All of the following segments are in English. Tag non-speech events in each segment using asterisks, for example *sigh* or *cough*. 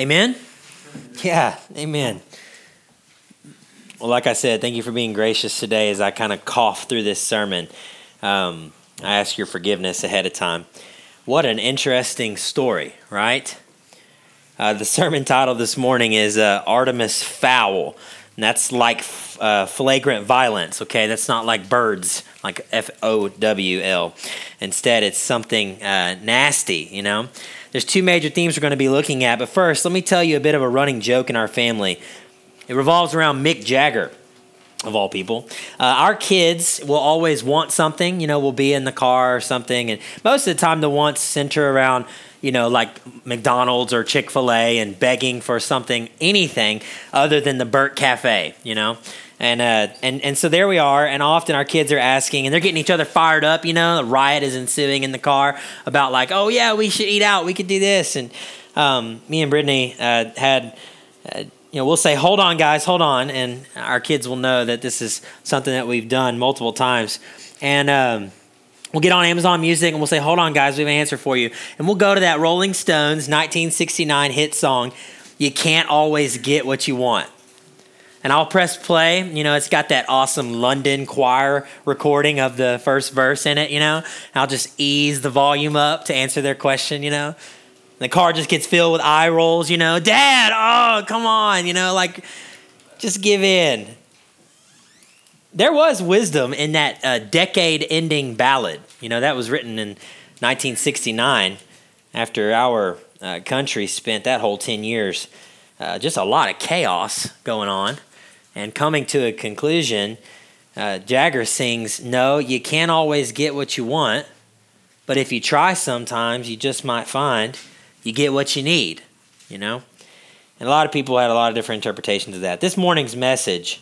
Amen? Yeah, amen. Well, like I said, thank you for being gracious today as I kind of cough through this sermon. Um, I ask your forgiveness ahead of time. What an interesting story, right? Uh, the sermon title this morning is uh, Artemis Foul. And that's like uh, flagrant violence, okay? That's not like birds, like F O W L. Instead, it's something uh, nasty, you know? There's two major themes we're going to be looking at, but first, let me tell you a bit of a running joke in our family. It revolves around Mick Jagger, of all people. Uh, our kids will always want something, you know, we'll be in the car or something, and most of the time the wants center around, you know, like McDonald's or Chick fil A and begging for something, anything other than the Burt Cafe, you know? And, uh, and and so there we are, and often our kids are asking, and they're getting each other fired up. You know, a riot is ensuing in the car about like, oh yeah, we should eat out, we could do this. And um, me and Brittany uh, had, uh, you know, we'll say, hold on, guys, hold on, and our kids will know that this is something that we've done multiple times. And um, we'll get on Amazon Music and we'll say, hold on, guys, we have an answer for you. And we'll go to that Rolling Stones 1969 hit song, "You Can't Always Get What You Want." And I'll press play. You know, it's got that awesome London choir recording of the first verse in it, you know. I'll just ease the volume up to answer their question, you know. The car just gets filled with eye rolls, you know. Dad, oh, come on, you know, like just give in. There was wisdom in that uh, decade ending ballad. You know, that was written in 1969 after our uh, country spent that whole 10 years. Uh, just a lot of chaos going on. And coming to a conclusion, uh, Jagger sings, No, you can't always get what you want, but if you try sometimes, you just might find you get what you need, you know? And a lot of people had a lot of different interpretations of that. This morning's message,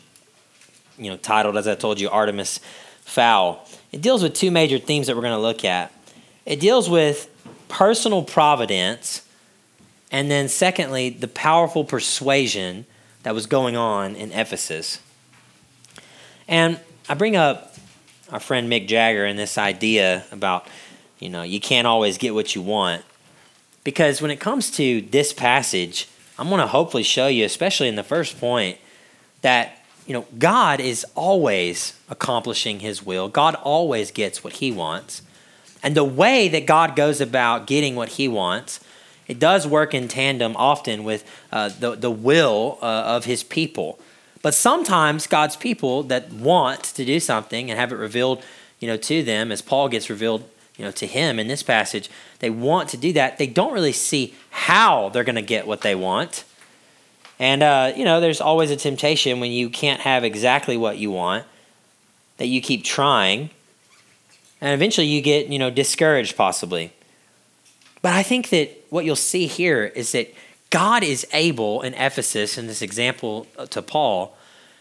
you know, titled, as I told you, Artemis Foul, it deals with two major themes that we're going to look at. It deals with personal providence, and then secondly, the powerful persuasion that was going on in Ephesus. And I bring up our friend Mick Jagger and this idea about, you know, you can't always get what you want. Because when it comes to this passage, I'm going to hopefully show you, especially in the first point, that, you know, God is always accomplishing his will. God always gets what he wants. And the way that God goes about getting what he wants it does work in tandem often with uh, the, the will uh, of his people. But sometimes God's people that want to do something and have it revealed, you know, to them, as Paul gets revealed, you know, to him in this passage, they want to do that. They don't really see how they're going to get what they want. And, uh, you know, there's always a temptation when you can't have exactly what you want that you keep trying. And eventually you get, you know, discouraged possibly. But I think that what you'll see here is that God is able in Ephesus, in this example uh, to Paul,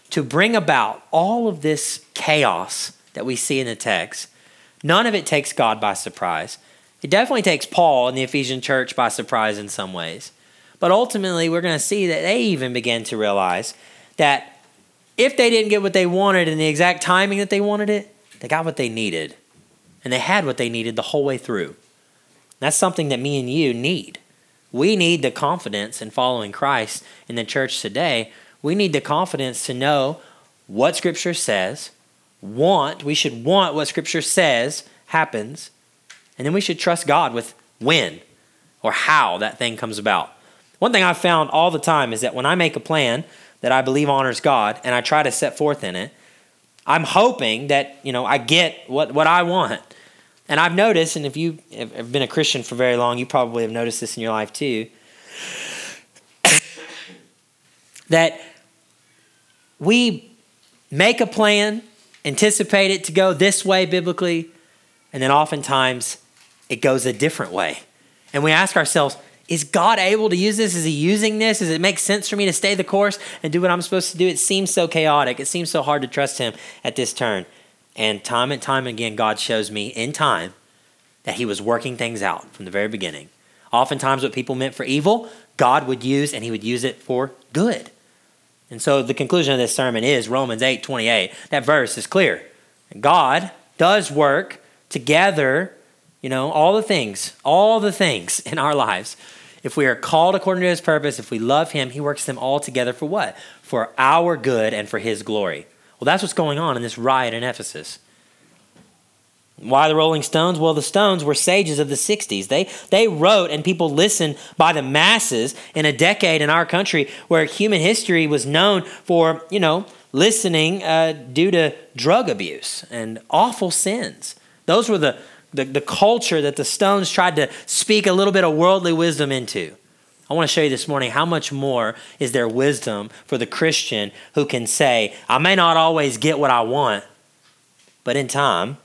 to bring about all of this chaos that we see in the text. None of it takes God by surprise. It definitely takes Paul and the Ephesian church by surprise in some ways. But ultimately, we're going to see that they even begin to realize that if they didn't get what they wanted in the exact timing that they wanted it, they got what they needed. And they had what they needed the whole way through. That's something that me and you need. We need the confidence in following Christ in the church today. We need the confidence to know what Scripture says, want, we should want what Scripture says happens, and then we should trust God with when or how that thing comes about. One thing I've found all the time is that when I make a plan that I believe honors God and I try to set forth in it, I'm hoping that, you know, I get what, what I want. And I've noticed, and if you have been a Christian for very long, you probably have noticed this in your life too, that we make a plan, anticipate it to go this way biblically, and then oftentimes it goes a different way. And we ask ourselves, is God able to use this? Is he using this? Does it make sense for me to stay the course and do what I'm supposed to do? It seems so chaotic. It seems so hard to trust him at this turn. And time and time again, God shows me in time that He was working things out from the very beginning. Oftentimes, what people meant for evil, God would use and He would use it for good. And so the conclusion of this sermon is Romans 8 28. That verse is clear. God does work together, you know, all the things, all the things *laughs* in our lives If we are called according to his purpose, if we love him, he works them all together for what? For our good and for his glory. Well, that's what's going on in this riot in Ephesus. Why the Rolling Stones? Well, the Stones were sages of the 60s. They, they wrote and people listened by the masses in a decade in our country where human history was known for, you know, listening uh, due to drug abuse and awful sins. Those were the, the, the culture that the Stones tried to speak a little bit of worldly wisdom into. I want to show you this morning how much more is there wisdom for the Christian who can say, I may not always get what I want, but in time,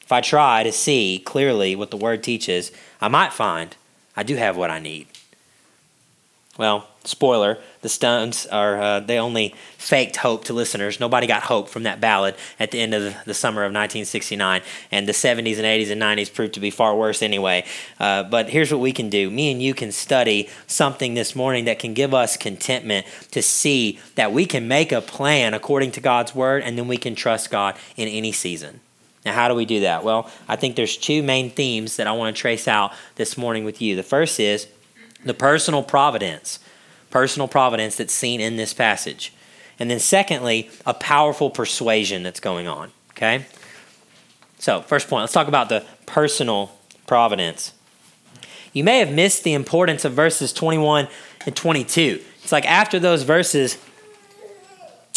if I try to see clearly what the word teaches, I might find I do have what I need. Well, spoiler, the Stones are, uh, they only faked hope to listeners. Nobody got hope from that ballad at the end of the, summer of 1969. And the 70s and 80s and 90s proved to be far worse anyway. Uh, but here's what we can do me and you can study something this morning that can give us contentment to see that we can make a plan according to God's word and then we can trust God in any season. Now, how do we do that? Well, I think there's two main themes that I want to trace out this morning with you. The first is the personal providence, personal providence that's seen in this passage. And then, secondly, a powerful persuasion that's going on. Okay? So, first point, let's talk about the personal providence. You may have missed the importance of verses 21 and 22. It's like after those verses,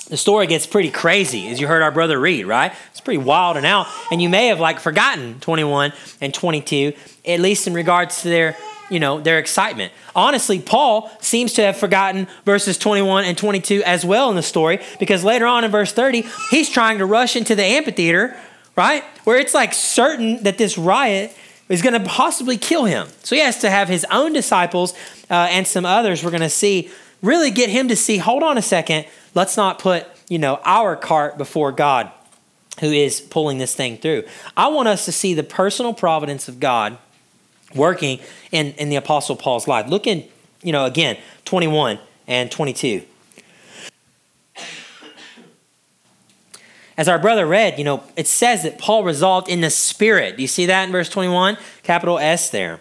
the story gets pretty crazy, as you heard our brother read, right? It's pretty wild and out. And you may have like forgotten 21 and 22, at least in regards to their, you know, their excitement. Honestly, Paul seems to have forgotten verses 21 and 22 as well in the story, because later on in verse 30, he's trying to rush into the amphitheater, right? Where it's like certain that this riot is going to possibly kill him. So he has to have his own disciples uh, and some others we're going to see really get him to see hold on a second Let's not put, you know, our cart before God who is pulling this thing through. I want us to see the personal providence of God working in, in the Apostle Paul's life. Look in, you know, again, 21 and 22. As our brother read, you know, it says that Paul resolved in the Spirit. Do you see that in verse 21? Capital S there.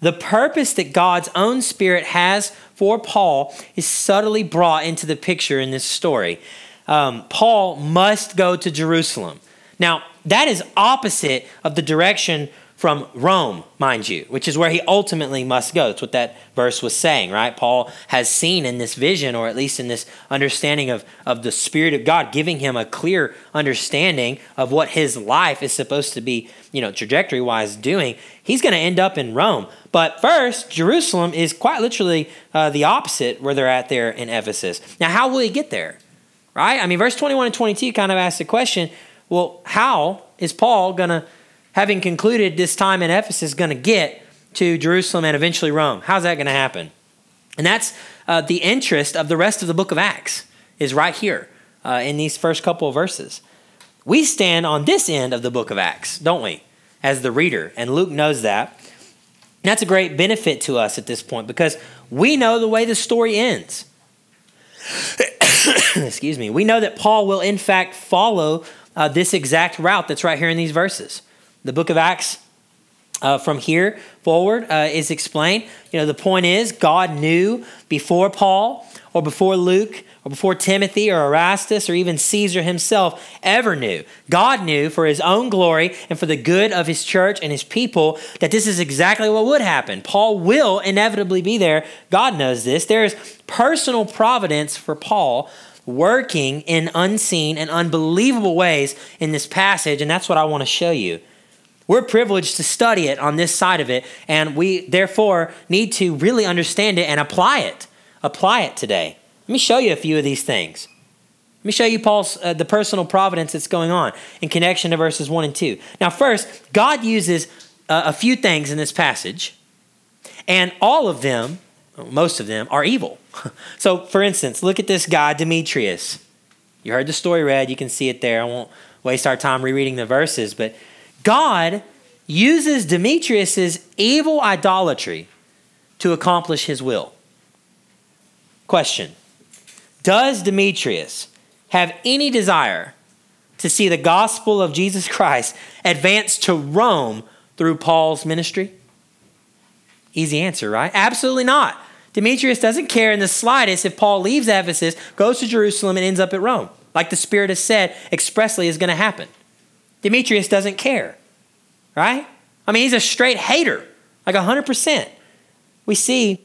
The purpose that God's own Spirit has for Paul is subtly brought into the picture in this story. Um, Paul must go to Jerusalem. Now, that is opposite of the direction from Rome, mind you, which is where he ultimately must go. That's what that verse was saying, right? Paul has seen in this vision, or at least in this understanding of, of the Spirit of God, giving him a clear understanding of what his life is supposed to be, you know, trajectory wise doing. He's going to end up in Rome. But first, Jerusalem is quite literally uh, the opposite where they're at there in Ephesus. Now, how will he get there? Right? I mean, verse 21 and 22 kind of asks the question well, how is Paul going to having concluded this time in Ephesus, going to get to Jerusalem and eventually Rome. How's that going to happen? And that's uh, the interest of the rest of the book of Acts, is right here uh, in these first couple of verses. We stand on this end of the book of Acts, don't we, as the reader? And Luke knows that. And that's a great benefit to us at this point because we know the way the story ends. *coughs* Excuse me. We know that Paul will, in fact, follow uh, this exact route that's right here in these verses. The book of Acts uh, from here forward uh, is explained. You know, the point is God knew before Paul or before Luke or before Timothy or Erastus or even Caesar himself ever knew. God knew for his own glory and for the good of his church and his people that this is exactly what would happen. Paul will inevitably be there. God knows this. There is personal providence for Paul working in unseen and unbelievable ways in this passage, and that's what I want to show you. We're privileged to study it on this side of it, and we therefore need to really understand it and apply it. Apply it today. Let me show you a few of these things. Let me show you Paul's uh, the personal providence that's going on in connection to verses 1 and 2. Now, first, God uses uh, a few things in this passage, and all of them, most of them, are evil. *laughs* so, for instance, look at this guy, Demetrius. You heard the story read, you can see it there. I won't waste our time rereading the verses, but God uses Demetrius's evil idolatry to accomplish his will. Question Does Demetrius have any desire to see the gospel of Jesus Christ advance to Rome through Paul's ministry? Easy answer, right? Absolutely not. Demetrius doesn't care in the slightest if Paul leaves Ephesus, goes to Jerusalem, and ends up at Rome, like the Spirit has said expressly is going to happen. Demetrius doesn't care, right? I mean, he's a straight hater, like 100%. We see,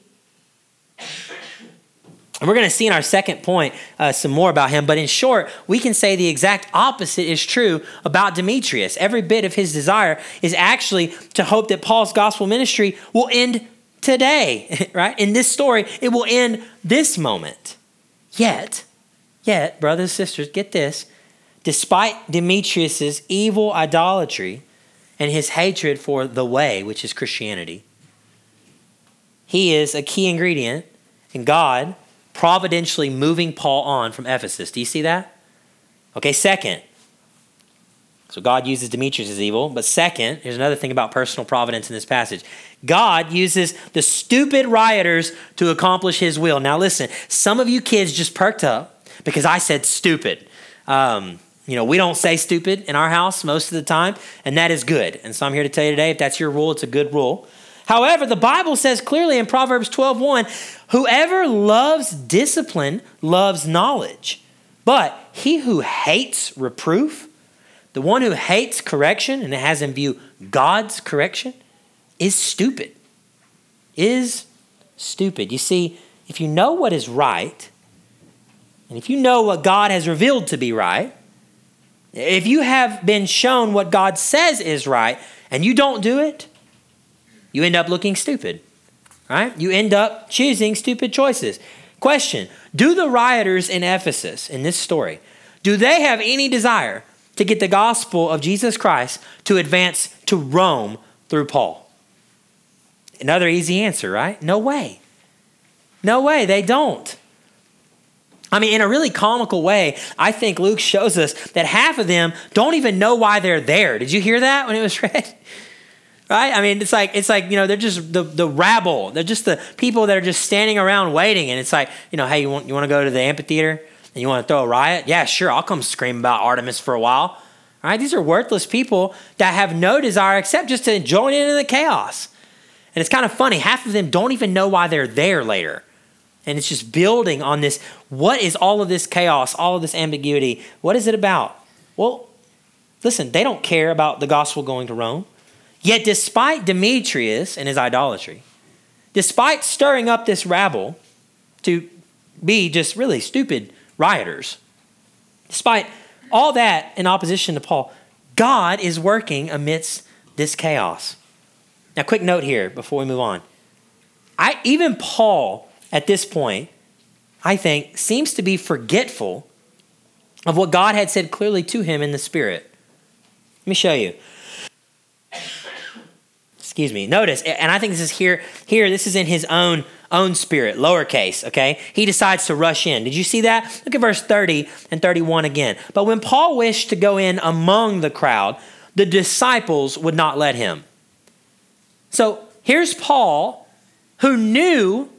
and we're going to see in our second point uh, some more about him, but in short, we can say the exact opposite is true about Demetrius. Every bit of his desire is actually to hope that Paul's gospel ministry will end today, *laughs* right? In this story, it will end this moment. Yet, yet, brothers and sisters, get this. Despite Demetrius's evil idolatry and his hatred for the way, which is Christianity, he is a key ingredient in God providentially moving Paul on from Ephesus. Do you see that? Okay, second, so God uses Demetrius as evil. But second, here's another thing about personal providence in this passage God uses the stupid rioters to accomplish his will. Now, listen, some of you kids just perked up because I said stupid. Um, you know, we don't say stupid in our house most of the time, and that is good. And so I'm here to tell you today if that's your rule, it's a good rule. However, the Bible says clearly in Proverbs 12:1, whoever loves discipline loves knowledge. But he who hates reproof the one who hates correction and has in view God's correction is stupid. Is stupid. You see, if you know what is right, and if you know what God has revealed to be right, if you have been shown what God says is right and you don't do it, you end up looking stupid, right? You end up choosing stupid choices. Question Do the rioters in Ephesus in this story, do they have any desire to get the gospel of Jesus Christ to advance to Rome through Paul? Another easy answer, right? No way. No way, they don't. I mean, in a really comical way, I think Luke shows us that half of them don't even know why they're there. Did you hear that when it was *laughs* read? Right? I mean, it's like it's like you know they're just the the rabble. They're just the people that are just standing around waiting, and it's like you know, hey, you want you want to go to the amphitheater? and you want to throw a riot? Yeah, sure, I'll come scream about Artemis for a while. All right, these are worthless people that have no desire except just to join in the chaos. And it's kind of funny, half of them don't even know why they're there later. And it's just building on this what is all of this chaos, all of this ambiguity? What is it about? Well, listen, they don't care about the gospel going to Rome. Yet, despite Demetrius and his idolatry, despite stirring up this rabble to be just really stupid rioters. Despite all that in opposition to Paul, God is working amidst this chaos. Now, quick note here before we move on. I, even Paul, at this point, I think, seems to be forgetful of what God had said clearly to him in the Spirit. Let me show you. Excuse me. Notice, and I think this is here, here, this is in his own own spirit, lowercase, okay? He decides to rush in. Did you see that? Look at verse 30 and 31 again. But when Paul wished to go in among the crowd, the disciples would not let him. So here's Paul, who knew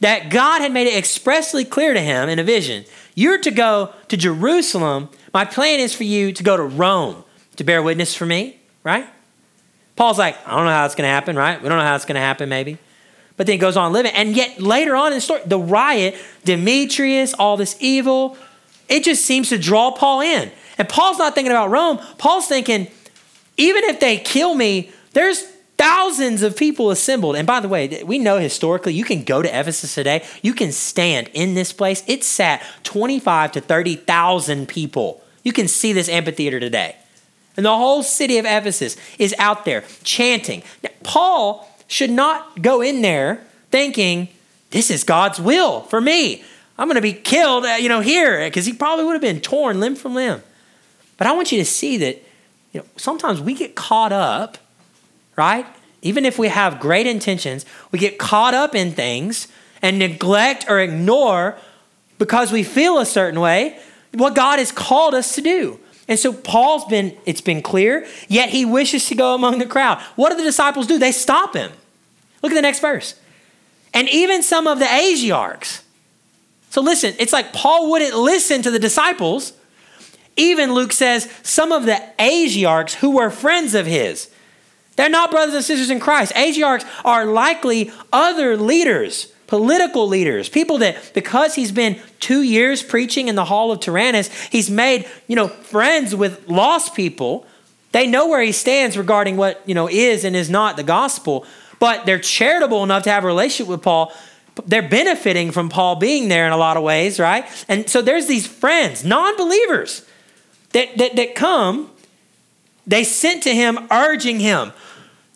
that God had made it expressly clear to him in a vision you're to go to Jerusalem. My plan is for you to go to Rome to bear witness for me, right? Paul's like, I don't know how it's going to happen, right? We don't know how it's going to happen, maybe but then goes on living. And yet later on in the story, the riot, Demetrius, all this evil, it just seems to draw Paul in. And Paul's not thinking about Rome. Paul's thinking, even if they kill me, there's thousands of people assembled. And by the way, we know historically, you can go to Ephesus today, you can stand in this place. It sat 25 to 30,000 people. You can see this amphitheater today. And the whole city of Ephesus is out there chanting. Now, Paul should not go in there thinking, this is God's will for me. I'm going to be killed, uh, you know, here, because he probably would have been torn limb from limb. But I want you to see that, you know, sometimes we get caught up, right? Even if we have great intentions, we get caught up in things and neglect or ignore because we feel a certain way what God has called us to do. And so Paul's been, it's been clear, yet he wishes to go among the crowd. What do the disciples do? They stop him. Look at the next verse. And even some of the Asiarchs. So listen, it's like Paul wouldn't listen to the disciples. Even Luke says some of the Asiarchs who were friends of his. They're not brothers and sisters in Christ. Asiarchs are likely other leaders, political leaders, people that because he's been two years preaching in the hall of Tyrannus, he's made, you know, friends with lost people. They know where he stands regarding what, you know, is and is not the gospel, but they're charitable enough to have a relationship with Paul. They're benefiting from Paul being there in a lot of ways, right? And so there's these friends, non believers, that, that, that come. They sent to him, urging him,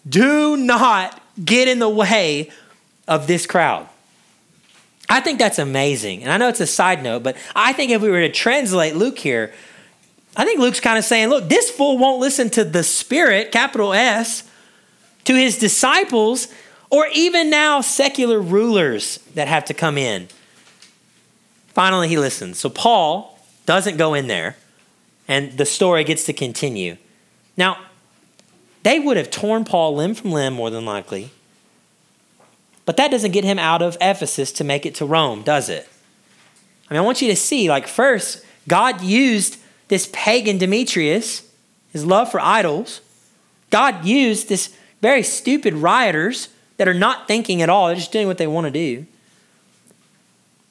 do not get in the way of this crowd. I think that's amazing. And I know it's a side note, but I think if we were to translate Luke here, I think Luke's kind of saying, look, this fool won't listen to the Spirit, capital S, to his disciples, or even now secular rulers that have to come in. Finally, he listens. So Paul doesn't go in there, and the story gets to continue. Now, they would have torn Paul limb from limb, more than likely. But that doesn't get him out of Ephesus to make it to Rome, does it? I mean, I want you to see, like, first, God used this pagan Demetrius, his love for idols. God used this very stupid rioters that are not thinking at all, they're just doing what they want to do.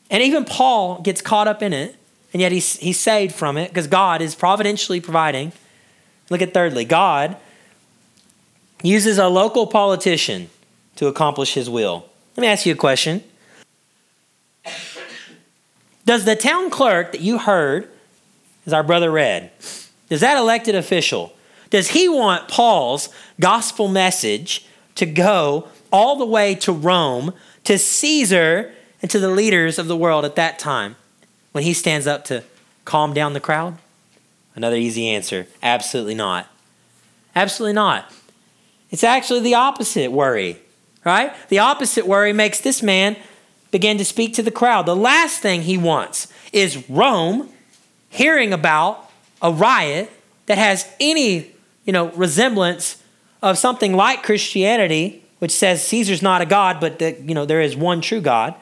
And even Paul gets caught up in it, and yet he's, he's saved from it because God is providentially providing. Look at thirdly, God uses a local politician to accomplish his will. Let me ask you a question. Does the town clerk that you heard, as our brother read, does that elected official, does he want Paul's gospel message to go all the way to Rome, to Caesar, and to the leaders of the world at that time when he stands up to calm down the crowd? Another easy answer absolutely not. Absolutely not. It's actually the opposite worry, right? The opposite worry makes this man begin to speak to the crowd. The last thing he wants is Rome hearing about a riot that has any, you know, resemblance of something like Christianity, which says Caesar's not a god, but that, you know, there is one true God.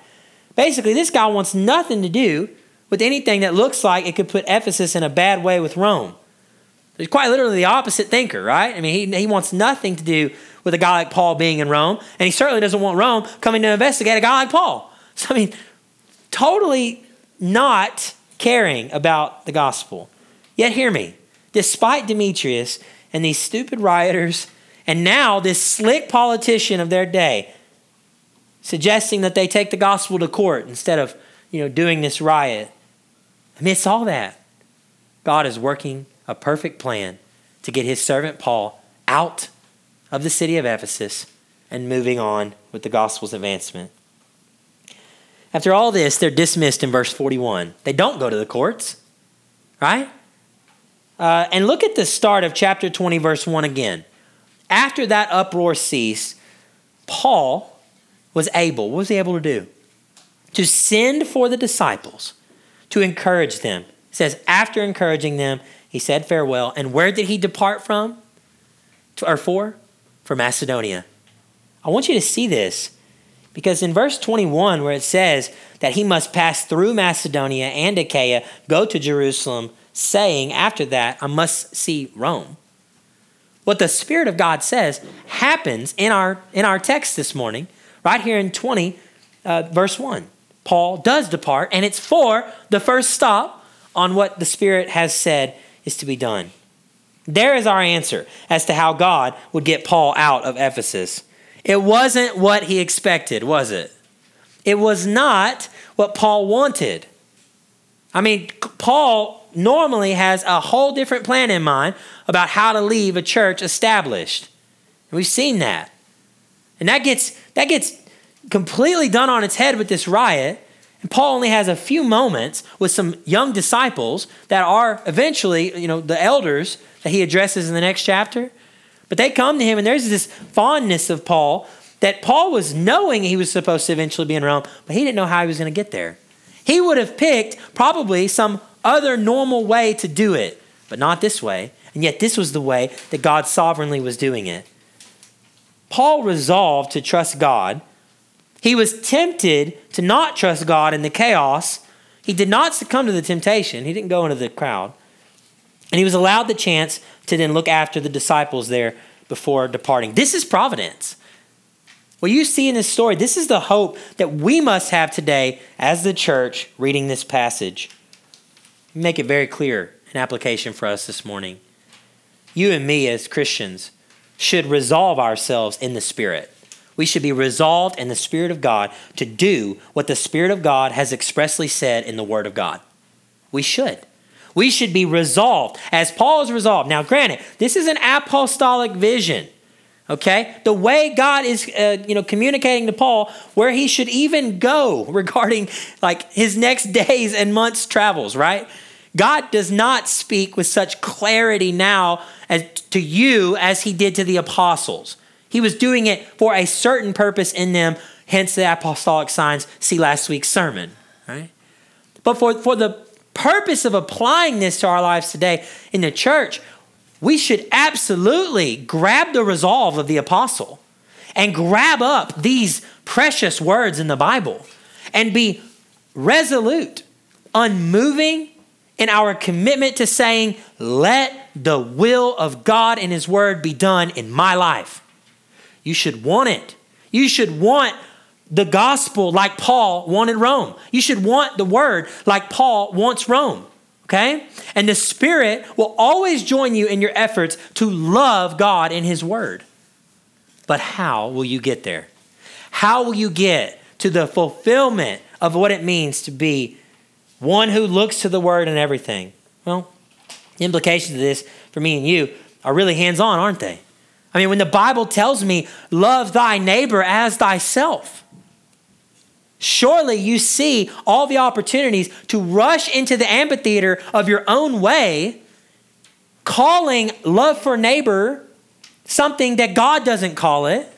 Basically, this guy wants nothing to do with anything that looks like it could put Ephesus in a bad way with Rome. He's quite literally the opposite thinker, right? I mean, he, he wants nothing to do with a guy like Paul being in Rome, and he certainly doesn't want Rome coming to investigate a guy like Paul. So, I mean, totally not caring about the gospel. Yet, hear me, despite Demetrius and these stupid rioters, and now this slick politician of their day suggesting that they take the gospel to court instead of, you know, doing this riot, amidst all that, God is working a perfect plan to get his servant Paul out of the city of Ephesus and moving on with the gospel's advancement. After all this, they're dismissed in verse 41. They don't go to the courts, right? Uh, and look at the start of chapter 20, verse 1 again. After that uproar ceased, Paul was able, what was he able to do? To send for the disciples to encourage them. It says, after encouraging them, he said farewell. And where did he depart from? Or for? For Macedonia. I want you to see this because in verse 21, where it says that he must pass through Macedonia and Achaia, go to Jerusalem, saying, after that, I must see Rome. What the Spirit of God says happens in our, in our text this morning, right here in 20, uh, verse 1. Paul does depart, and it's for the first stop on what the Spirit has said is to be done. There is our answer as to how God would get Paul out of Ephesus. It wasn't what he expected, was it? It was not what Paul wanted. I mean, Paul normally has a whole different plan in mind about how to leave a church established. We've seen that. And that gets that gets completely done on its head with this riot and Paul only has a few moments with some young disciples that are eventually, you know, the elders that he addresses in the next chapter. But they come to him, and there's this fondness of Paul that Paul was knowing he was supposed to eventually be in Rome, but he didn't know how he was going to get there. He would have picked probably some other normal way to do it, but not this way. And yet, this was the way that God sovereignly was doing it. Paul resolved to trust God he was tempted to not trust God in the chaos. He did not succumb to the temptation, he didn't go into the crowd. And he was allowed the chance to then look after the disciples there before departing. This is providence. What you see in this story, this is the hope that we must have today as the church reading this passage. Make it very clear an application for us this morning. You and me, as Christians, should resolve ourselves in the Spirit. We should be resolved in the Spirit of God to do what the Spirit of God has expressly said in the Word of God. We should. We should be resolved as Paul is resolved. Now, granted, this is an apostolic vision. Okay, the way God is, uh, you know, communicating to Paul where he should even go *laughs* regarding like his next days and months' travels. Right? God does not speak with such clarity now as to you as he did to the apostles. He was doing it for a certain purpose in them, hence the apostolic signs. See last week's sermon, right? But for, for the purpose of applying this to our lives today in the church, we should absolutely grab the resolve of the apostle and grab up these precious words in the Bible and be resolute, unmoving in our commitment to saying, Let the will of God and His word be done in my life. You should want it. You should want the gospel like Paul wanted Rome. You should want the word like Paul wants Rome. Okay? And the Spirit will always join you in your efforts to love God and His word. But how will you get there? How will you get to the fulfillment of what it means to be one who looks to the word and everything? Well, the implications of this for me and you are really hands on, aren't they? I mean, when the Bible tells me, love thy neighbor as thyself, Surely you see all the opportunities to rush into the amphitheater of your own way, calling love for neighbor something that God doesn't call it.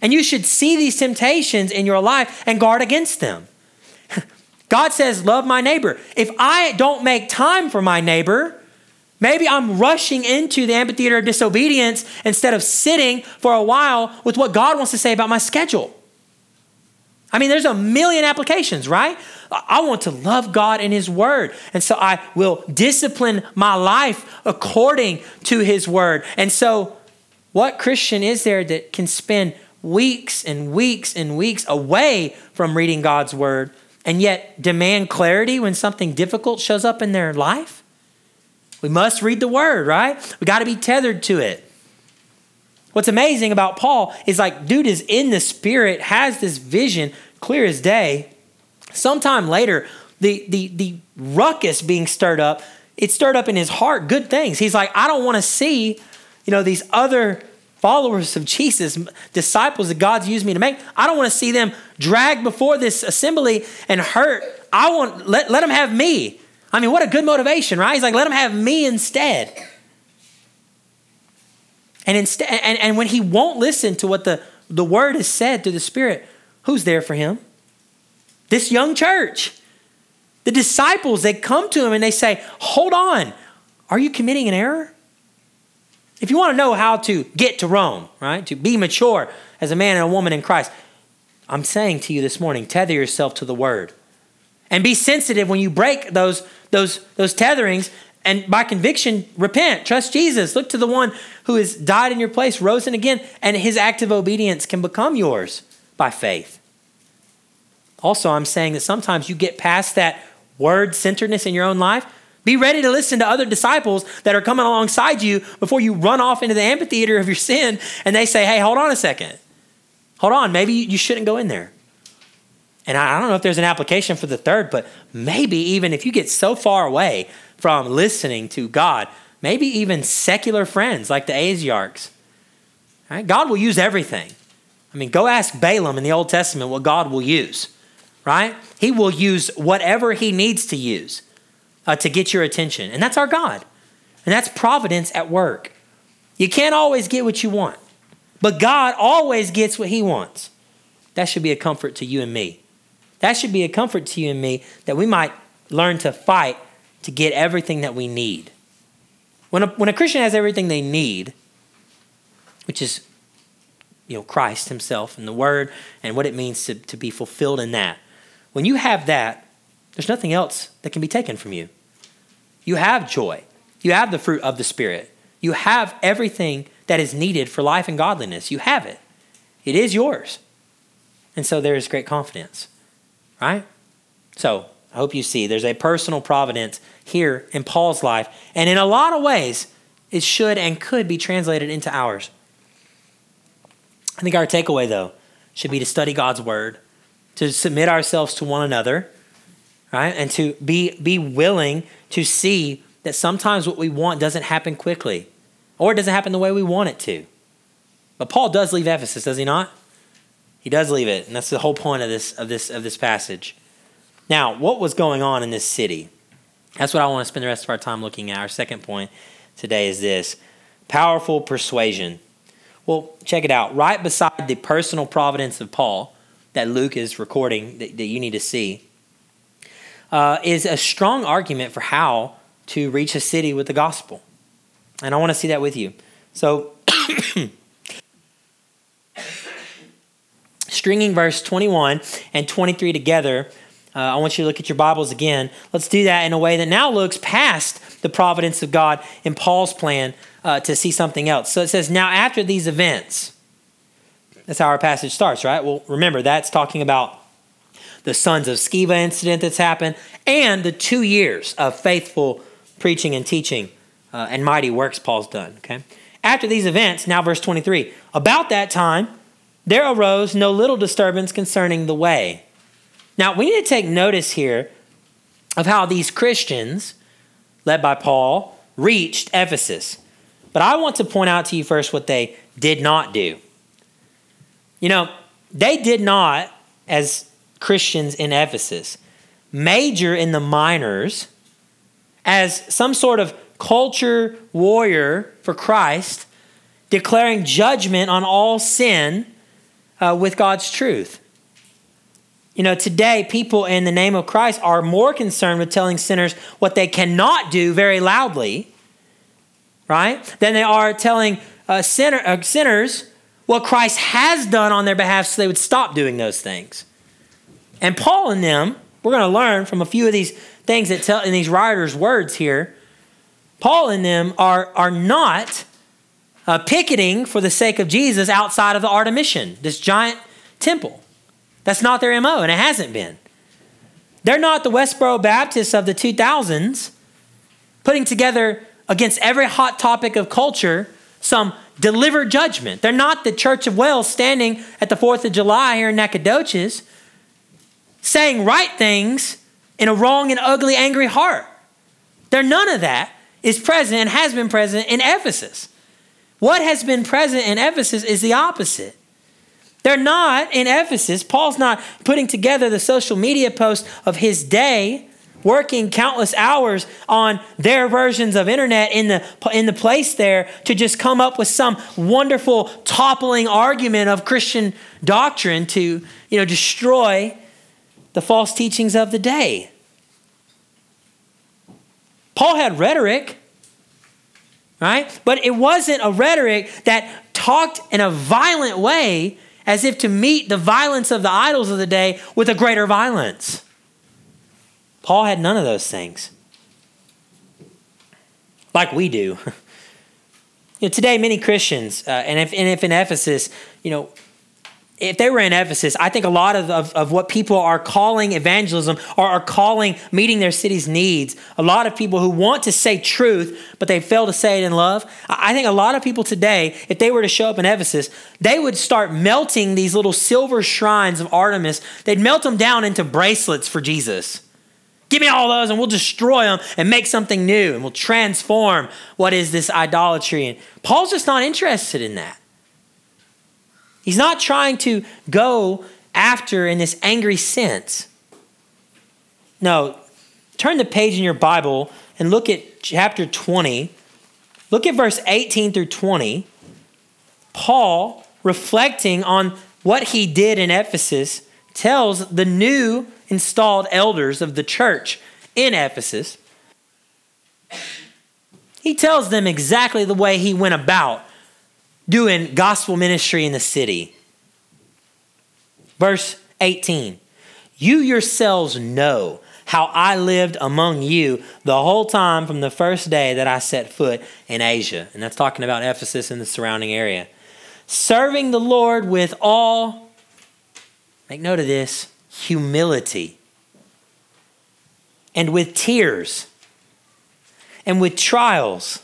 And you should see these temptations in your life and guard against them. *laughs* God says, Love my neighbor. If I don't make time for my neighbor, maybe I'm rushing into the amphitheater of disobedience instead of sitting for a while with what God wants to say about my schedule. I mean, there's a million applications, right? I want to love God and His Word. And so I will discipline my life according to His Word. And so, what Christian is there that can spend weeks and weeks and weeks away from reading God's Word and yet demand clarity when something difficult shows up in their life? We must read the Word, right? We got to be tethered to it. What's amazing about Paul is like, dude is in the spirit, has this vision clear as day. Sometime later, the, the, the ruckus being stirred up, it stirred up in his heart good things. He's like, I don't want to see, you know, these other followers of Jesus, disciples that God's used me to make. I don't want to see them dragged before this assembly and hurt. I want let, let them have me. I mean, what a good motivation, right? He's like, let him have me instead. And instead, and, and when he won't listen to what the, the word is said through the Spirit, who's there for him? This young church. The disciples, they come to him and they say, Hold on, are you committing an error? If you want to know how to get to Rome, right, to be mature as a man and a woman in Christ, I'm saying to you this morning, tether yourself to the word. And be sensitive when you break those, those, those tetherings and by conviction, repent, trust Jesus, look to the one who has died in your place, risen again, and his active obedience can become yours by faith. Also, I'm saying that sometimes you get past that word centeredness in your own life. Be ready to listen to other disciples that are coming alongside you before you run off into the amphitheater of your sin and they say, hey, hold on a second. Hold on, maybe you shouldn't go in there. And I don't know if there's an application for the third, but maybe even if you get so far away from listening to God, maybe even secular friends like the Asiarchs, right? God will use everything. I mean, go ask Balaam in the Old Testament what God will use, right? He will use whatever he needs to use uh, to get your attention. And that's our God. And that's providence at work. You can't always get what you want, but God always gets what he wants. That should be a comfort to you and me. That should be a comfort to you and me that we might learn to fight to get everything that we need. When a, when a Christian has everything they need, which is you know Christ himself and the word and what it means to, to be fulfilled in that. When you have that, there's nothing else that can be taken from you. You have joy. You have the fruit of the Spirit. You have everything that is needed for life and godliness. You have it, it is yours. And so there is great confidence, right? So I hope you see there's a personal providence here in Paul's life. And in a lot of ways, it should and could be translated into ours. I think our takeaway, though, should be to study God's word, to submit ourselves to one another, right? And to be, be willing to see that sometimes what we want doesn't happen quickly or it doesn't happen the way we want it to. But Paul does leave Ephesus, does he not? He does leave it, and that's the whole point of this of this of this passage. Now, what was going on in this city? That's what I want to spend the rest of our time looking at. Our second point today is this powerful persuasion. Well, check it out. Right beside the personal providence of Paul that Luke is recording that, that you need to see uh, is a strong argument for how to reach a city with the gospel. And I want to see that with you. So, *clears throat* stringing verse 21 and 23 together, uh, I want you to look at your Bibles again. Let's do that in a way that now looks past the providence of God in Paul's plan uh, to see something else. So it says, Now after these events, that's how our passage starts, right? Well, remember, that's talking about the sons of Sceva incident that's happened and the two years of faithful preaching and teaching uh, and mighty works Paul's done. Okay. After these events, now verse 23, about that time, there arose no little disturbance concerning the way. Now, we need to take notice here of how these Christians, led by Paul, reached Ephesus. But I want to point out to you first what they did not do. You know, they did not, as Christians in Ephesus, major in the minors as some sort of culture warrior for Christ, declaring judgment on all sin uh, with God's truth. You know, today people in the name of Christ are more concerned with telling sinners what they cannot do very loudly, right, than they are telling uh, sinner, uh, sinners what Christ has done on their behalf so they would stop doing those things. And Paul and them, we're going to learn from a few of these things that tell in these writers' words here Paul and them are, are not uh, picketing for the sake of Jesus outside of the Artemision, this giant temple. That's not their MO, and it hasn't been. They're not the Westboro Baptists of the 2000s putting together against every hot topic of culture some delivered judgment. They're not the Church of Wales standing at the 4th of July here in Nacogdoches saying right things in a wrong and ugly, angry heart. They're none of that is present and has been present in Ephesus. What has been present in Ephesus is the opposite. They're not in Ephesus. Paul's not putting together the social media posts of his day, working countless hours on their versions of internet in the, in the place there to just come up with some wonderful toppling argument of Christian doctrine to you know, destroy the false teachings of the day. Paul had rhetoric, right? But it wasn't a rhetoric that talked in a violent way as if to meet the violence of the idols of the day with a greater violence. Paul had none of those things. Like we do. *laughs* You know, today, many Christians, uh, and, if, and if in Ephesus, you know, if they were in Ephesus, I think a lot of, of, of, what people are calling evangelism or are calling meeting their city's needs, a lot of people who want to say truth, but they fail to say it in love. I think a lot of people today, if they were to show up in Ephesus, they would start melting these little silver shrines of Artemis. They'd melt them down into bracelets for Jesus. Give me all those and we'll destroy them and make something new and we'll transform what is this idolatry. And Paul's just not interested in that. He's not trying to go after in this angry sense. No, turn the page in your Bible and look at chapter 20. Look at verse 18 through 20. Paul, reflecting on what he did in Ephesus, tells the new installed elders of the church in Ephesus, he tells them exactly the way he went about doing gospel ministry in the city. Verse 18 You yourselves know how I lived among you the whole time from the first day that I set foot in Asia. And that's talking about Ephesus and the surrounding area. Serving the Lord with all, make note of this, humility, and with tears, and with trials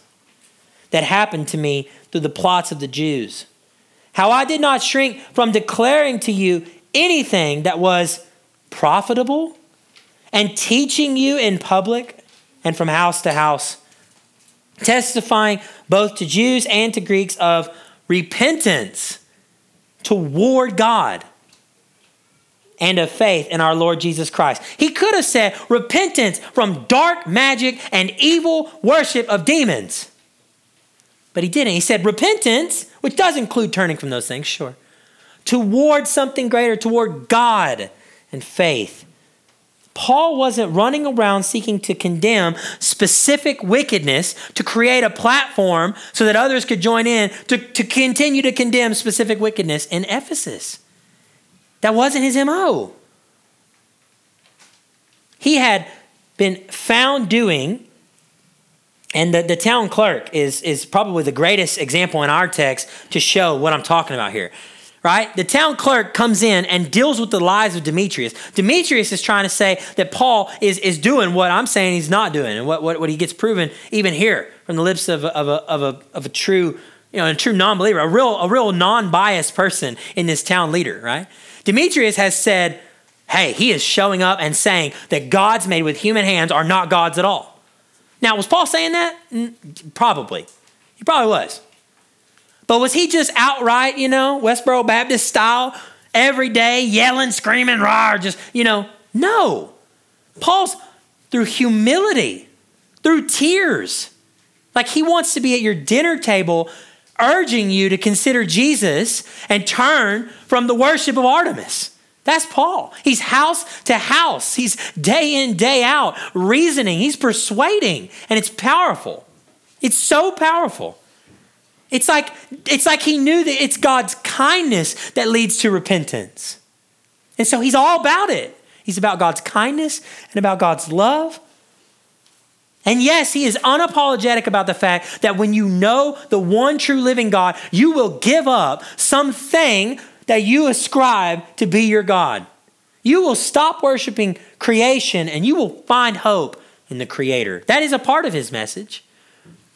that happened to me through the plots of the Jews. How I did not shrink from declaring to you anything that was profitable and teaching you in public and from house to house, testifying both to Jews and to Greeks of repentance toward God and of faith in our Lord Jesus Christ. He could have said repentance from dark magic and evil worship of demons. But he didn't. He said repentance, which does include turning from those things, sure, toward something greater, toward God and faith Paul wasn't running around seeking to condemn specific wickedness to create a platform so that others could join in to, to continue to condemn specific wickedness in Ephesus. That wasn't his MO. He had been found doing, and the, the town clerk is, is probably the greatest example in our text to show what I'm talking about here right? The town clerk comes in and deals with the lies of Demetrius. Demetrius is trying to say that Paul is, is doing what I'm saying he's not doing, and what, what, what he gets proven even here from the lips of, of, a, of, a, of a true, you know, a true non-believer, a real, a real non-biased person in this town leader, right? Demetrius has said, hey, he is showing up and saying that gods made with human hands are not gods at all. Now, was Paul saying that? Probably. He probably was. But was he just outright, you know, Westboro Baptist style, every day yelling, screaming, rah, just, you know? No. Paul's through humility, through tears. Like he wants to be at your dinner table urging you to consider Jesus and turn from the worship of Artemis. That's Paul. He's house to house. He's day in, day out, reasoning. He's persuading, and it's powerful. It's so powerful. It's like, it's like he knew that it's God's kindness that leads to repentance. And so he's all about it. He's about God's kindness and about God's love. And yes, he is unapologetic about the fact that when you know the one true living God, you will give up something that you ascribe to be your God. You will stop worshiping creation and you will find hope in the Creator. That is a part of his message.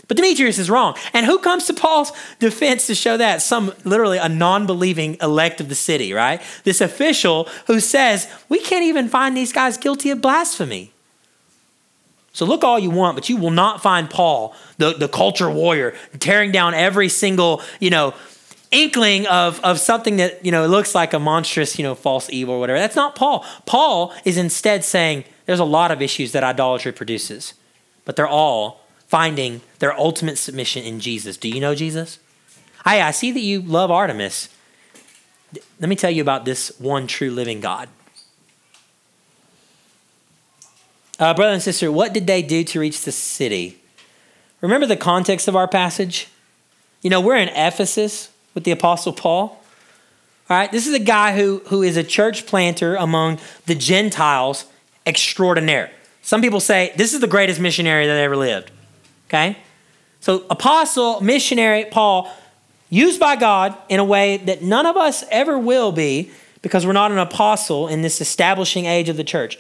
But Demetrius is wrong. And who comes to Paul's *laughs* defense to show that? Some literally a non believing elect of the city, right? This official who says, We can't even find these guys guilty of blasphemy. So look all you want, but you will not find Paul, the, the culture warrior, tearing down every single, you know, inkling of, of something that, you know, looks like a monstrous, you know, false evil or whatever. That's not Paul. Paul is instead saying there's a lot of issues that idolatry produces, but they're all finding their ultimate submission in Jesus. Do you know Jesus? Hey, I see that you love Artemis. Let me tell you about this one true living God. Uh, brother and sister, what did they do to reach the city? Remember the context of our passage? You know, we're in Ephesus with the Apostle Paul. All right, this is a guy who, who is a church planter among the Gentiles extraordinaire. Some people say this is the greatest missionary that ever lived. Okay? So, apostle, missionary, Paul, used by God in a way that none of us ever will be because we're not an apostle in this establishing age of the church.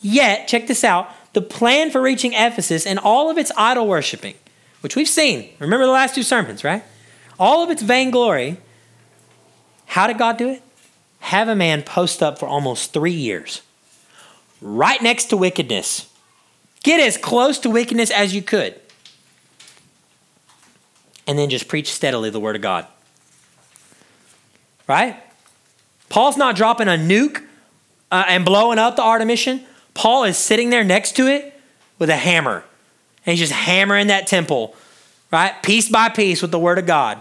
Yet, check this out the plan for reaching Ephesus and all of its idol worshiping, which we've seen. Remember the last two sermons, right? All of its vainglory. How did God do it? Have a man post up for almost three years, right next to wickedness Get as close to wickedness as you could. And then just preach steadily the word of God. Right? Paul's not dropping a nuke uh, and blowing up the Artemision. Paul is sitting there next to it with a hammer. And he's just hammering that temple, right? Piece by piece with the word of God.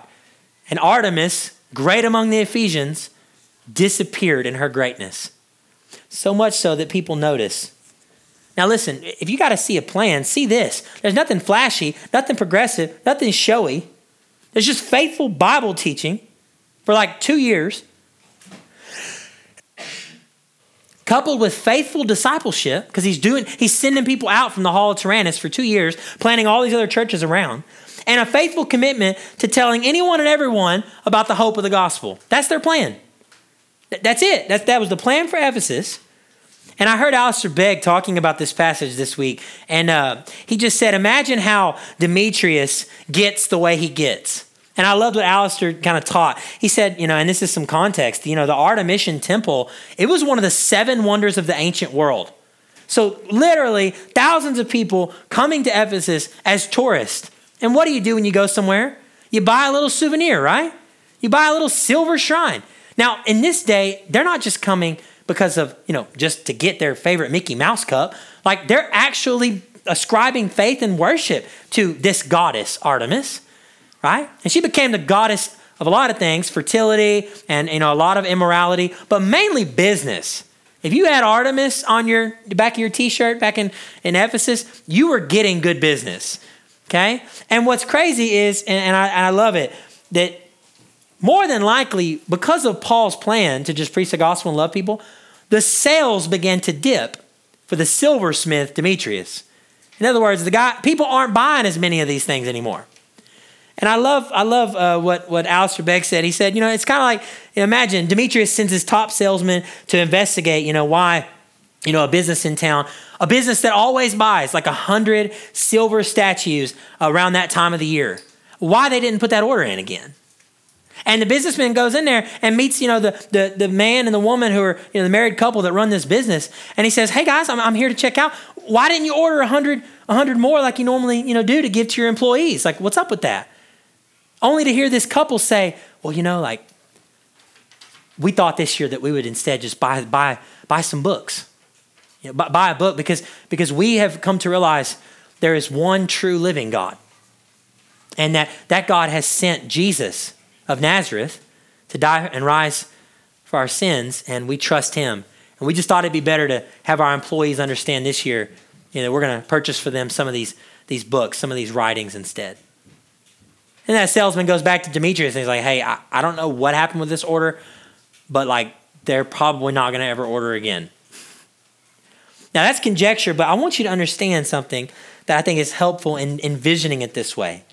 And Artemis, great among the Ephesians, disappeared in her greatness. So much so that people notice now, listen, if you got to see a plan, see this. There's nothing flashy, nothing progressive, nothing showy. There's just faithful Bible teaching for like two years. coupled with faithful discipleship, because he's doing, he's sending people out from the Hall of Tyrannus for two years, planting all these other churches around, and a faithful commitment to telling anyone and everyone about the hope of the gospel. That's their plan. That's it. That, that was the plan for Ephesus. And I heard Alistair Begg talking about this passage this week, and uh, he just said, Imagine how Demetrius gets the way he gets. And I loved what Alistair kind of taught. He said, you know, and this is some context, you know, the Artemision temple, it was one of the seven wonders of the ancient world. So literally, thousands of people coming to Ephesus as tourists. And what do you do when you go somewhere? You buy a little souvenir, right? You buy a little silver shrine. Now, in this day, they're not just coming because of, you know, just to get their favorite Mickey Mouse cup. Like they're actually ascribing faith and worship to this goddess, Artemis, right? And she became the goddess of a lot of things, fertility and, you know, a lot of immorality, but mainly business. If you had Artemis on your back of your t-shirt back in, in Ephesus, you were getting good business. Okay? And what's crazy is, and, and I, and I love it, that more than likely, because of Paul's plan to just preach the gospel and love people, the sales began to dip for the silversmith Demetrius. In other words, the guy people aren't buying as many of these things anymore. And I love, I love uh, what what Alistair Begg said. He said, you know, it's kind of like you know, imagine Demetrius sends his top salesman to investigate, you know, why, you know, a business in town, a business that always buys like a hundred silver statues around that time of the year, why they didn't put that order in again. And the businessman goes in there and meets, you know, the, the, the man and the woman who are, you know, the married couple that run this business. And he says, hey guys, I'm, I'm here to check out. Why didn't you order a hundred, a hundred more like you normally, you know, do to give to your employees? Like, what's up with that? Only to hear this couple say, well, you know, like, we thought this year that we would instead just buy, buy, buy some books. You know, buy, a book because, because we have come to realize there is one true living God. And that, that God has sent Jesus of Nazareth to die and rise for our sins, and we trust him. And we just thought it'd be better to have our employees understand this year, you know, we're going to purchase for them some of these, these books, some of these writings instead. And that salesman goes back to Demetrius and he's like, hey, I, I don't know what happened with this order, but like they're probably not going to ever order again. Now that's conjecture, but I want you to understand something that I think is helpful in envisioning it this way.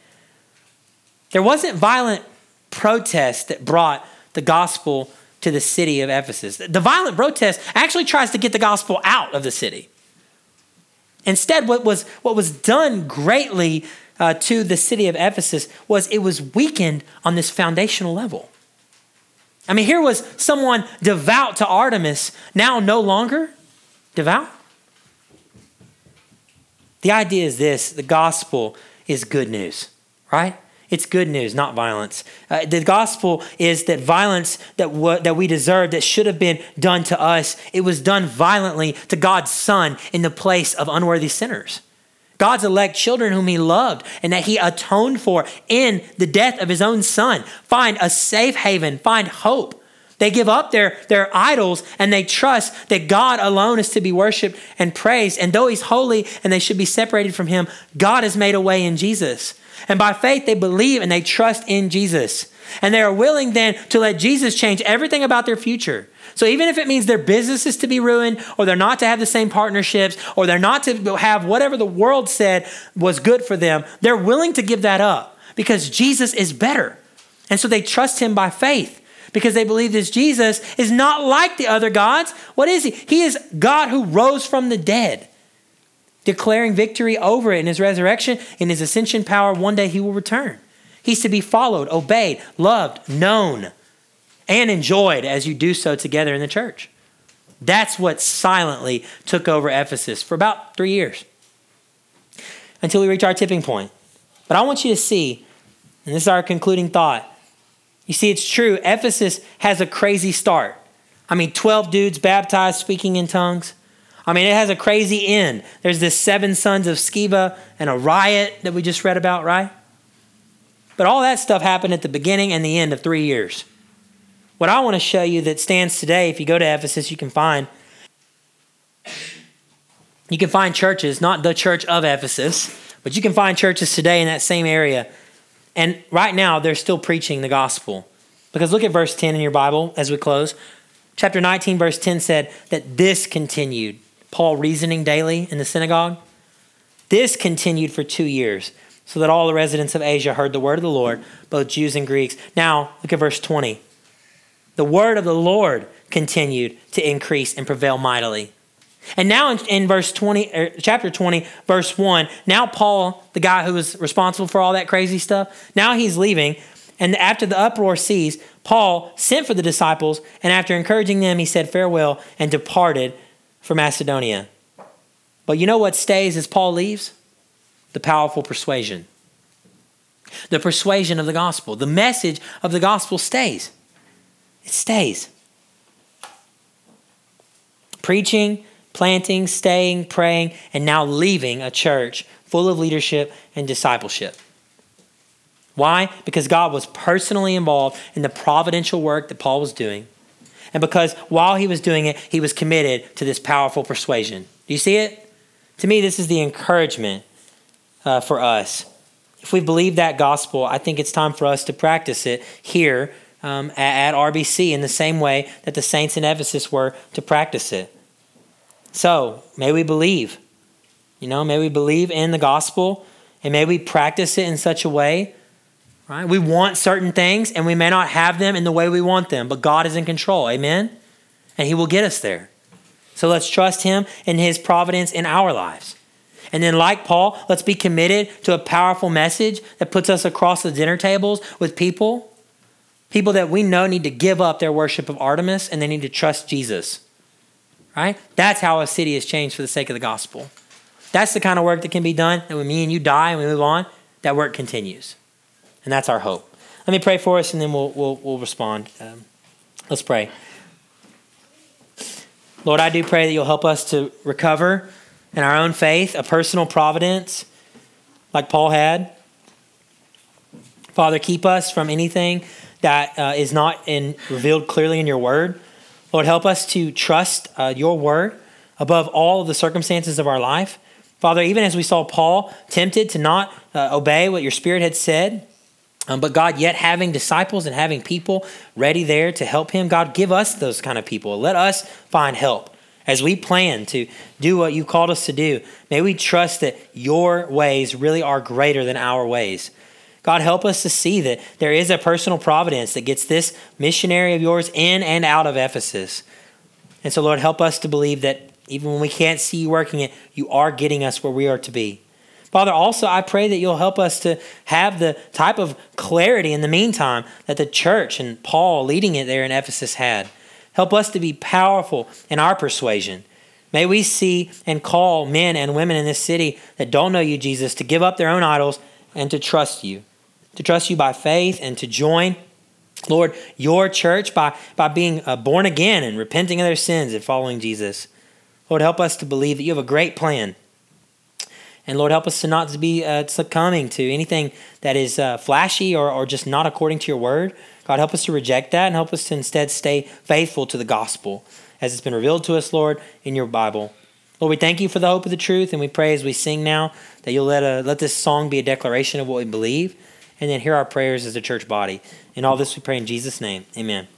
There wasn't violent protest that brought the gospel to the city of Ephesus. The violent protest actually tries to get the gospel out of the city. Instead, what was, what was done greatly uh, to the city of Ephesus was it was weakened on this foundational level. I mean, here was someone devout to Artemis, now no longer devout. The idea is this the gospel is good news, right? It's good news, not violence. Uh, the gospel is that violence that, w- that we deserve, that should have been done to us, it was done violently to God's Son in the place of unworthy sinners. God's elect children whom he loved and that he atoned for in the death of his own son find a safe haven, find hope. They give up their, their idols and they trust that God alone is to be worshiped and praised. And though he's holy and they should be separated from him, God has made a way in Jesus. And by faith, they believe and they trust in Jesus. And they are willing then to let Jesus change everything about their future. So even if it means their business is to be ruined, or they're not to have the same partnerships, or they're not to have whatever the world said was good for them, they're willing to give that up because Jesus is better. And so they trust him by faith because they believe this Jesus is not like the other gods. What is he? He is God who rose from the dead declaring victory over it in his resurrection, in his ascension power. One day he will return. He's to be followed, obeyed, loved, known, and enjoyed as you do so together in the church. That's what silently took over Ephesus for about three years until we reach our tipping point. But I want you to see, and this is our concluding thought. You see, it's true, Ephesus has a crazy start. I mean, 12 dudes baptized speaking in tongues. I mean, it has a crazy end. There's this seven sons of Sceva and a riot that we just read about, right? But all that stuff happened at the beginning and the end of three years. What I want to show you that stands today, if you go to Ephesus, you can find you can find churches, not the church of Ephesus, but you can find churches today in that same area. And right now, they're still preaching the gospel. Because look at verse 10 in your Bible as we close. Chapter 19, verse 10 said that this continued. Paul reasoning daily in the synagogue. This continued for two years, so that all the residents of Asia heard the word of the Lord, both Jews and Greeks. Now, look at verse 20. The word of the Lord continued to increase and prevail mightily. And now in, in verse 20, er, chapter 20, verse 1, now Paul, the guy who was responsible for all that crazy stuff, now he's leaving. And after the uproar ceased, Paul sent for the disciples, and after encouraging them, he said farewell and departed for Macedonia. But you know what stays as Paul leaves? The powerful persuasion. The persuasion of the gospel. The message of the gospel stays. It stays. Preaching, planting, staying, praying, and now leaving a church full of leadership and discipleship. Why? Because God was personally involved in the providential work that Paul was doing. And because while he was doing it, he was committed to this powerful persuasion. Do you see it? To me, this is the encouragement uh, for us. If we believe that gospel, I think it's time for us to practice it here um, at, at RBC in the same way that the saints in Ephesus were to practice it. So, may we believe. You know, may we believe in the gospel and may we practice it in such a way Right? We want certain things and we may not have them in the way we want them, but God is in control. Amen? And He will get us there. So let's trust Him and His providence in our lives. And then, like Paul, let's be committed to a powerful message that puts us across the dinner tables with people, people that we know need to give up their worship of Artemis and they need to trust Jesus. Right? That's how a city is changed for the sake of the gospel. That's the kind of work that can be done. And when me and you die and we move on, that work continues. And that's our hope. Let me pray for us and then we'll, we'll, we'll respond. Um, let's pray. Lord, I do pray that you'll help us to recover in our own faith, a personal providence like Paul had. Father, keep us from anything that uh, is not in, revealed clearly in your word. Lord, help us to trust uh, your word above all the circumstances of our life. Father, even as we saw Paul tempted to not uh, obey what your spirit had said, um, but God, yet having disciples and having people ready there to help him, God, give us those kind of people. Let us find help as we plan to do what you called us to do. May we trust that your ways really are greater than our ways. God, help us to see that there is a personal providence that gets this missionary of yours in and out of Ephesus. And so, Lord, help us to believe that even when we can't see you working it, you are getting us where we are to be. Father, also, I pray that you'll help us to have the type of clarity in the meantime that the church and Paul leading it there in Ephesus had. Help us to be powerful in our persuasion. May we see and call men and women in this city that don't know you, Jesus, to give up their own idols and to trust you, to trust you by faith and to join, Lord, your church by, by being uh, born again and repenting of their sins and following Jesus. Lord, help us to believe that you have a great plan and Lord, help us to not be uh, succumbing to anything that is uh, flashy or, or just not according to your word. God, help us to reject that and help us to instead stay faithful to the gospel as it's been revealed to us, Lord, in your Bible. Lord, we thank you for the hope of the truth, and we pray as we sing now that you'll let, a, uh, let this song be a declaration of what we believe, and then hear our prayers as a church body. In all this we pray in Jesus' name. Amen.